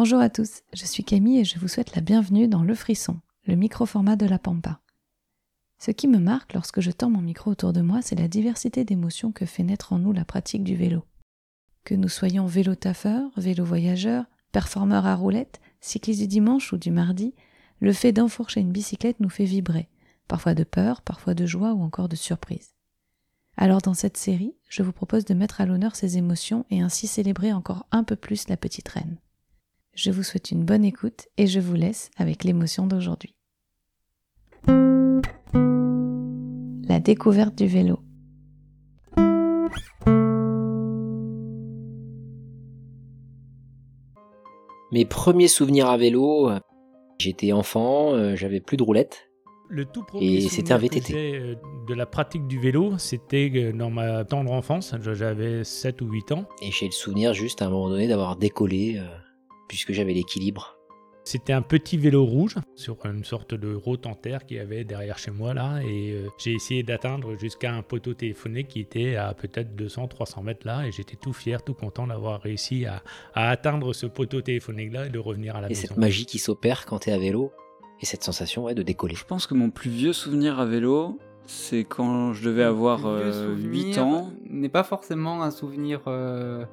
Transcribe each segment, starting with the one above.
Bonjour à tous, je suis Camille et je vous souhaite la bienvenue dans Le Frisson, le micro-format de la Pampa. Ce qui me marque lorsque je tends mon micro autour de moi, c'est la diversité d'émotions que fait naître en nous la pratique du vélo. Que nous soyons vélo taffeurs, vélo voyageurs, performeurs à roulettes, cyclistes du dimanche ou du mardi, le fait d'enfourcher une bicyclette nous fait vibrer, parfois de peur, parfois de joie ou encore de surprise. Alors dans cette série, je vous propose de mettre à l'honneur ces émotions et ainsi célébrer encore un peu plus la petite reine. Je vous souhaite une bonne écoute et je vous laisse avec l'émotion d'aujourd'hui. La découverte du vélo. Mes premiers souvenirs à vélo, euh, j'étais enfant, euh, j'avais plus de roulettes. Le tout premier Et c'était un VTT. euh, de la pratique du vélo, c'était dans ma tendre enfance, j'avais 7 ou 8 ans. Et j'ai le souvenir juste à un moment donné d'avoir décollé, euh, puisque j'avais l'équilibre. C'était un petit vélo rouge sur une sorte de route en terre qu'il y avait derrière chez moi là et euh, j'ai essayé d'atteindre jusqu'à un poteau téléphonique qui était à peut-être 200-300 mètres là et j'étais tout fier, tout content d'avoir réussi à, à atteindre ce poteau téléphonique là et de revenir à la Et maison. cette magie qui s'opère quand t'es à vélo, et cette sensation ouais, de décoller. Je pense que mon plus vieux souvenir à vélo, c'est quand je devais avoir euh, 8 souvenir ans N'est pas forcément un souvenir euh,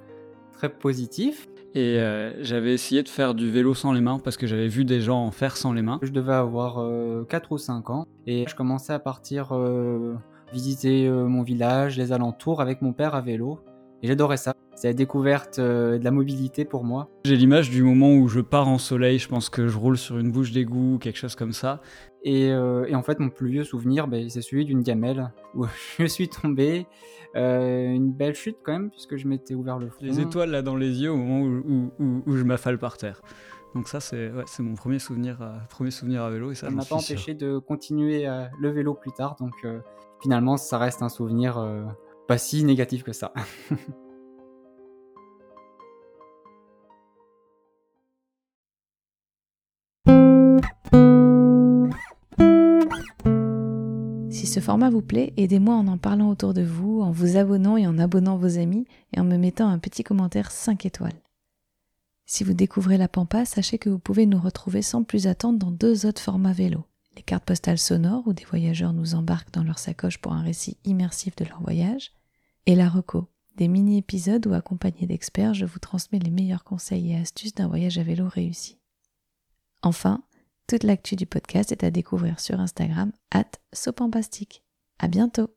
très positif. Et euh, j'avais essayé de faire du vélo sans les mains parce que j'avais vu des gens en faire sans les mains. Je devais avoir 4 ou 5 ans et je commençais à partir euh, visiter euh, mon village, les alentours avec mon père à vélo. Et j'adorais ça. C'est la découverte euh, de la mobilité pour moi. J'ai l'image du moment où je pars en soleil, je pense que je roule sur une bouche d'égout ou quelque chose comme ça. Et, euh, et en fait, mon plus vieux souvenir, ben, c'est celui d'une gamelle où je suis tombé. Euh, une belle chute quand même, puisque je m'étais ouvert le front. Les étoiles là dans les yeux au moment où, où- où- où je m'affale par terre. Donc ça c'est ouais, mon premier souvenir, à, premier souvenir à vélo et ça j'en m'a pas sûr. empêché de continuer le vélo plus tard. Donc finalement, ça reste un souvenir pas si négatif que ça. Si ce format vous plaît, aidez-moi en en parlant autour de vous, en vous abonnant et en abonnant vos amis et en me mettant un petit commentaire 5 étoiles. Si vous découvrez la Pampa, sachez que vous pouvez nous retrouver sans plus attendre dans deux autres formats vélo. Les cartes postales sonores où des voyageurs nous embarquent dans leur sacoche pour un récit immersif de leur voyage. Et la reco, des mini-épisodes où accompagnés d'experts, je vous transmets les meilleurs conseils et astuces d'un voyage à vélo réussi. Enfin, toute l'actu du podcast est à découvrir sur Instagram, at Sopampastique. À bientôt!